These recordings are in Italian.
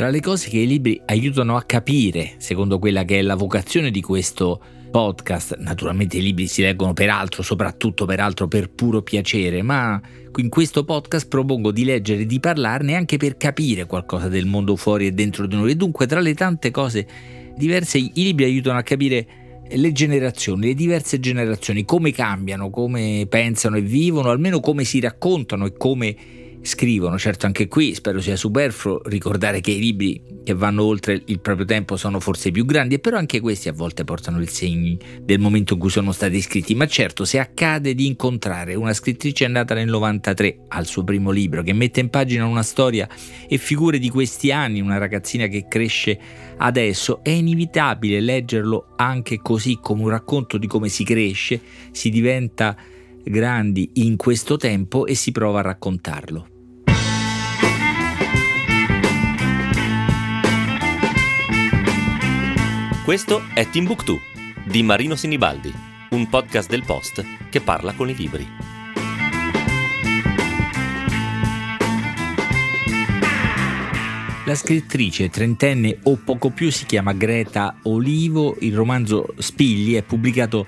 Tra le cose che i libri aiutano a capire, secondo quella che è la vocazione di questo podcast, naturalmente i libri si leggono per altro, soprattutto per altro per puro piacere, ma in questo podcast propongo di leggere e di parlarne anche per capire qualcosa del mondo fuori e dentro di noi. E dunque, tra le tante cose diverse, i libri aiutano a capire le generazioni, le diverse generazioni, come cambiano, come pensano e vivono, almeno come si raccontano e come scrivono. Certo, anche qui spero sia superfluo ricordare che i libri che vanno oltre il proprio tempo sono forse più grandi, però anche questi a volte portano il segno del momento in cui sono stati scritti. Ma certo, se accade di incontrare una scrittrice nata nel 93 al suo primo libro, che mette in pagina una storia e figure di questi anni, una ragazzina che cresce adesso, è inevitabile leggerlo anche così come un racconto di come si cresce, si diventa grandi in questo tempo e si prova a raccontarlo. Questo è Timbuktu di Marino Sinibaldi, un podcast del Post che parla con i libri. La scrittrice trentenne o poco più si chiama Greta Olivo, il romanzo Spigli è pubblicato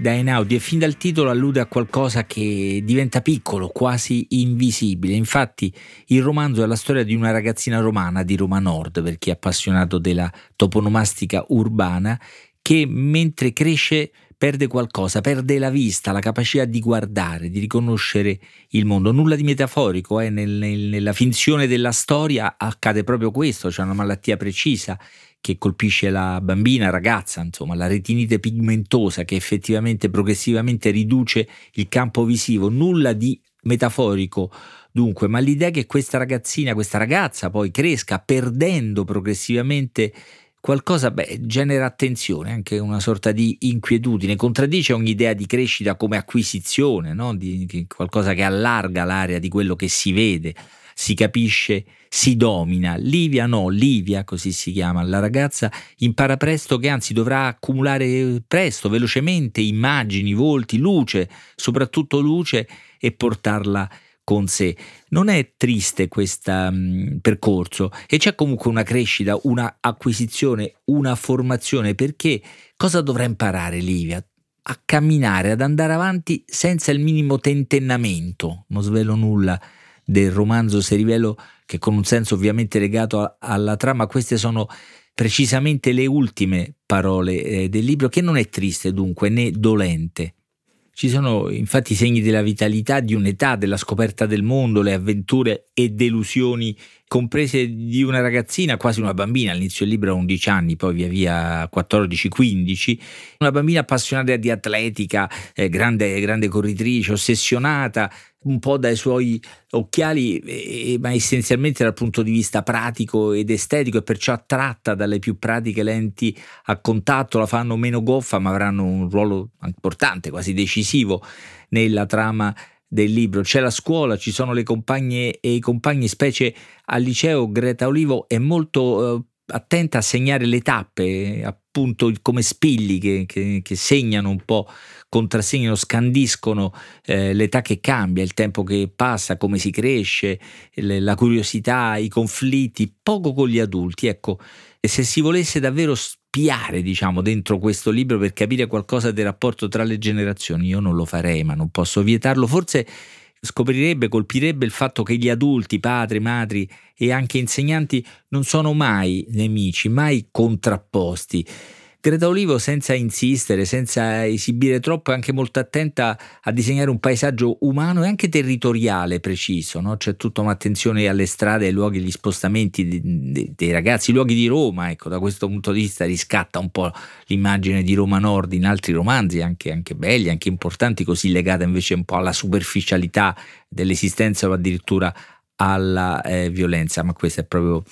da Einaudi e fin dal titolo allude a qualcosa che diventa piccolo, quasi invisibile. Infatti il romanzo è la storia di una ragazzina romana di Roma Nord, per chi è appassionato della toponomastica urbana, che mentre cresce perde qualcosa, perde la vista, la capacità di guardare, di riconoscere il mondo. Nulla di metaforico, eh? nel, nel, nella finzione della storia accade proprio questo, c'è una malattia precisa che colpisce la bambina, ragazza, insomma, la retinite pigmentosa che effettivamente progressivamente riduce il campo visivo, nulla di metaforico dunque, ma l'idea che questa ragazzina, questa ragazza poi cresca perdendo progressivamente qualcosa, beh, genera attenzione, anche una sorta di inquietudine, contraddice ogni idea di crescita come acquisizione, no? di, di qualcosa che allarga l'area di quello che si vede si capisce, si domina. Livia no, Livia, così si chiama, la ragazza impara presto che anzi dovrà accumulare presto, velocemente immagini, volti, luce, soprattutto luce e portarla con sé. Non è triste questo um, percorso e c'è comunque una crescita, una acquisizione, una formazione perché cosa dovrà imparare Livia? A camminare, ad andare avanti senza il minimo tentennamento, non svelo nulla del romanzo se rivelo che con un senso ovviamente legato a, alla trama, queste sono precisamente le ultime parole eh, del libro, che non è triste dunque né dolente. Ci sono infatti segni della vitalità di un'età, della scoperta del mondo, le avventure e delusioni comprese di una ragazzina, quasi una bambina, all'inizio del libro a 11 anni, poi via via 14-15, una bambina appassionata di atletica, eh, grande, grande corritrice, ossessionata un po' dai suoi occhiali, eh, ma essenzialmente dal punto di vista pratico ed estetico e perciò attratta dalle più pratiche lenti a contatto, la fanno meno goffa, ma avranno un ruolo importante, quasi decisivo nella trama del libro. C'è la scuola, ci sono le compagne e i compagni, specie al liceo. Greta Olivo è molto eh, attenta a segnare le tappe, appunto come spilli che, che, che segnano un po', contrassegnano, scandiscono eh, l'età che cambia, il tempo che passa, come si cresce, le, la curiosità, i conflitti, poco con gli adulti. Ecco, se si volesse davvero spiare, diciamo, dentro questo libro per capire qualcosa del rapporto tra le generazioni. Io non lo farei, ma non posso vietarlo. Forse scoprirebbe, colpirebbe il fatto che gli adulti, padri, madri e anche insegnanti non sono mai nemici, mai contrapposti. Greta Olivo senza insistere, senza esibire troppo, è anche molto attenta a disegnare un paesaggio umano e anche territoriale preciso, no? c'è tutta un'attenzione alle strade, ai luoghi, agli spostamenti dei, ragazzi, i luoghi di Roma, ecco, da questo punto di vista riscatta un po' l'immagine di Roma Nord in altri romanzi, anche, anche belli, anche importanti, così legata invece un po' alla superficialità dell'esistenza o addirittura alla eh, violenza, ma questo è proprio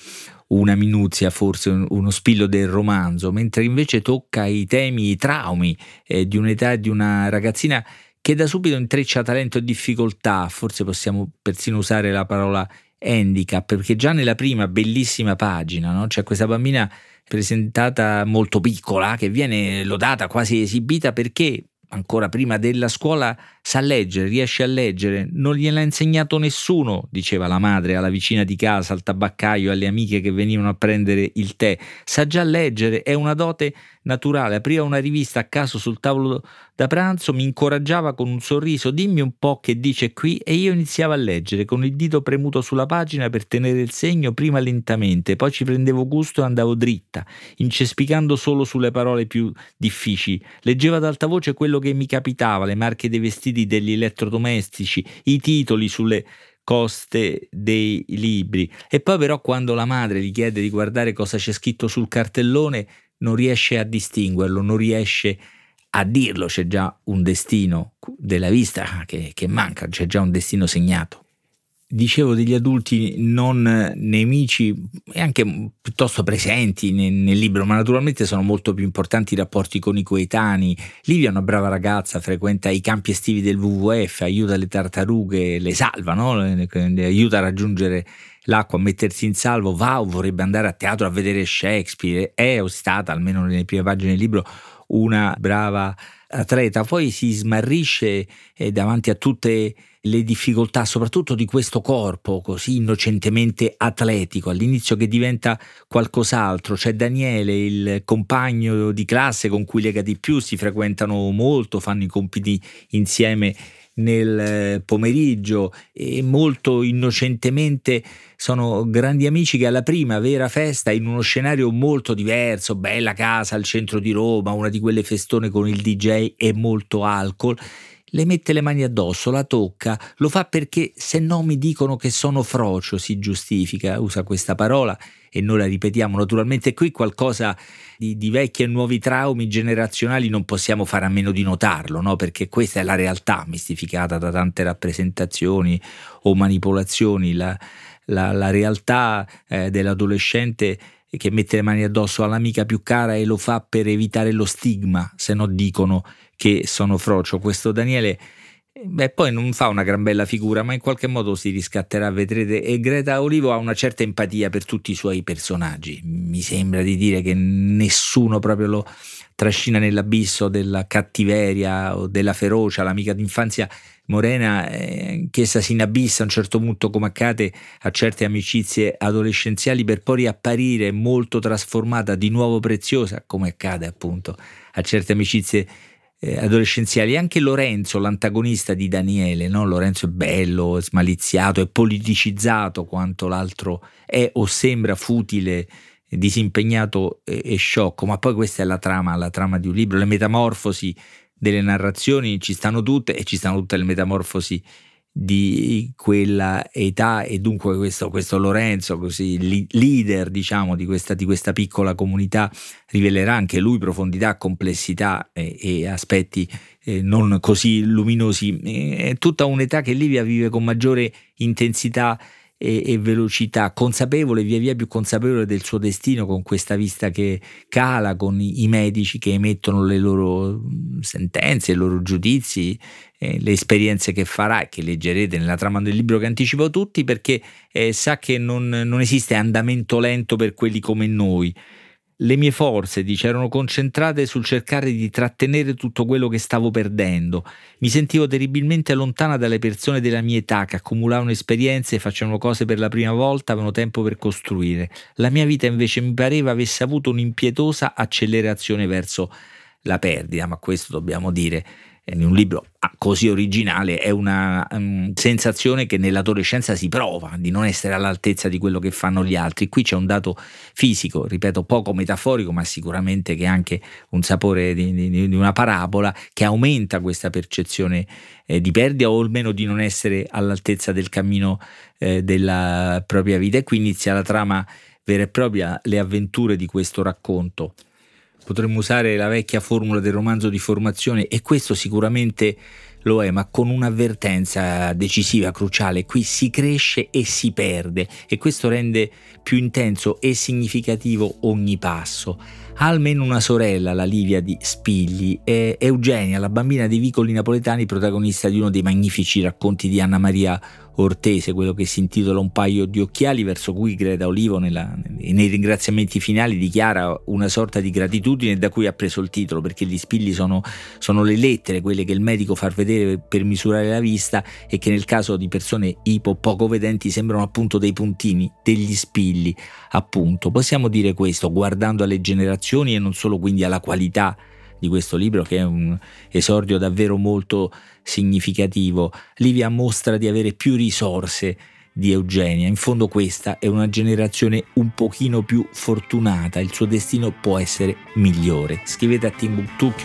una minuzia, forse uno spillo del romanzo, mentre invece tocca i temi, i traumi eh, di un'età di una ragazzina che da subito intreccia talento e difficoltà, forse possiamo persino usare la parola handicap, perché già nella prima bellissima pagina no? c'è questa bambina presentata molto piccola che viene lodata, quasi esibita perché ancora prima della scuola, sa leggere, riesce a leggere, non gliel'ha insegnato nessuno, diceva la madre alla vicina di casa, al tabaccaio, alle amiche che venivano a prendere il tè. Sa già leggere, è una dote naturale. Apriva una rivista a caso sul tavolo da pranzo, mi incoraggiava con un sorriso, dimmi un po' che dice qui, e io iniziavo a leggere con il dito premuto sulla pagina per tenere il segno, prima lentamente, poi ci prendevo gusto e andavo dritta, incespicando solo sulle parole più difficili. Leggeva ad alta voce quello che mi capitava, le marche dei vestiti degli elettrodomestici, i titoli sulle coste dei libri. E poi però quando la madre gli chiede di guardare cosa c'è scritto sul cartellone, non riesce a distinguerlo, non riesce a dirlo, c'è già un destino della vista che, che manca, c'è già un destino segnato dicevo degli adulti non nemici e anche piuttosto presenti nel, nel, libro, ma naturalmente sono molto più importanti i rapporti con i coetanei. Livia è una brava ragazza, frequenta i campi estivi del WWF, aiuta le tartarughe, le salva, no? le, le aiuta a raggiungere l'acqua, a mettersi in salvo, va o vorrebbe andare a teatro a vedere Shakespeare, è o stata, almeno nelle prime pagine del libro, una brava atleta, poi si smarrisce eh, davanti a tutte le difficoltà, soprattutto di questo corpo così innocentemente atletico, all'inizio che diventa qualcos'altro. C'è Daniele, il compagno di classe con cui lega di più, si frequentano molto, fanno i compiti insieme nel eh, pomeriggio e molto innocentemente sono grandi amici che alla prima vera festa in uno scenario molto diverso, bella casa al centro di Roma, una di quelle festone con il DJ e molto alcol, le mette le mani addosso, la tocca, lo fa perché se no mi dicono che sono frocio, si giustifica, usa questa parola e noi la ripetiamo naturalmente qui qualcosa di, di, vecchi e nuovi traumi generazionali non possiamo fare a meno di notarlo, no? perché questa è la realtà mistificata da tante rappresentazioni o manipolazioni, la, la, la realtà eh, dell'adolescente che mette le mani addosso all'amica più cara e lo fa per evitare lo stigma, se no dicono che sono frocio. Questo Daniele Beh, poi non fa una gran bella figura, ma in qualche modo si riscatterà, vedrete. E Greta Olivo ha una certa empatia per tutti i suoi personaggi. Mi sembra di dire che nessuno proprio lo trascina nell'abisso della cattiveria o della ferocia. L'amica d'infanzia Morena, eh, che essa si inabissa a un certo punto, come accade a certe amicizie adolescenziali, per poi riapparire molto trasformata, di nuovo preziosa, come accade appunto a certe amicizie eh, adolescenziali. Anche Lorenzo, l'antagonista di Daniele, no? Lorenzo è bello, è smaliziato, è politicizzato quanto l'altro è o sembra futile, disimpegnato e, e sciocco, ma poi questa è la trama, la trama di un libro, le metamorfosi delle narrazioni ci stanno tutte e ci stanno tutte le metamorfosi di quella età e dunque questo, questo Lorenzo, così leader diciamo di questa, di questa, piccola comunità, rivelerà anche lui profondità, complessità e, e aspetti eh, non così luminosi. È tutta un'età che Livia vive con maggiore intensità e, e, velocità, consapevole, via via più consapevole del suo destino con questa vista che cala, con i, medici che emettono le loro sentenze, i loro giudizi, eh, le esperienze che farà e che leggerete nella trama del libro che anticipo tutti perché eh, sa che non, non esiste andamento lento per quelli come noi le mie forze, dice, erano concentrate sul cercare di trattenere tutto quello che stavo perdendo. Mi sentivo terribilmente lontana dalle persone della mia età che accumulavano esperienze, facevano cose per la prima volta, avevano tempo per costruire. La mia vita invece mi pareva avesse avuto un'impietosa accelerazione verso la perdita, ma questo dobbiamo dire in un libro così originale è una um, sensazione che nell'adolescenza si prova di non essere all'altezza di quello che fanno gli altri. Qui c'è un dato fisico, ripeto, poco metaforico, ma sicuramente che anche un sapore di, di, di una parabola che aumenta questa percezione eh, di perdita o almeno di non essere all'altezza del cammino eh, della propria vita. E qui inizia la trama vera e propria, le avventure di questo racconto potremmo usare la vecchia formula del romanzo di formazione e questo sicuramente lo è, ma con un'avvertenza decisiva, cruciale. Qui si cresce e si perde e questo rende più intenso e significativo ogni passo. Ha almeno una sorella, la Livia di Spigli, e Eugenia, la bambina dei vicoli napoletani, protagonista di uno dei magnifici racconti di Anna Maria Ortese, quello che si intitola Un paio di occhiali, verso cui Greta Olivo nella, nei ringraziamenti finali dichiara una sorta di gratitudine da cui ha preso il titolo, perché gli spilli sono, sono le lettere, quelle che il medico fa vedere per misurare la vista e che nel caso di persone ipo poco vedenti sembrano appunto dei puntini, degli spilli, appunto. Possiamo dire questo guardando alle generazioni e non solo quindi alla qualità di questo libro che è un esordio davvero molto significativo. Livia mostra di avere più risorse di Eugenia. In fondo questa è una generazione un pochino più fortunata, il suo destino può essere migliore. Scrivete a timbuktu.it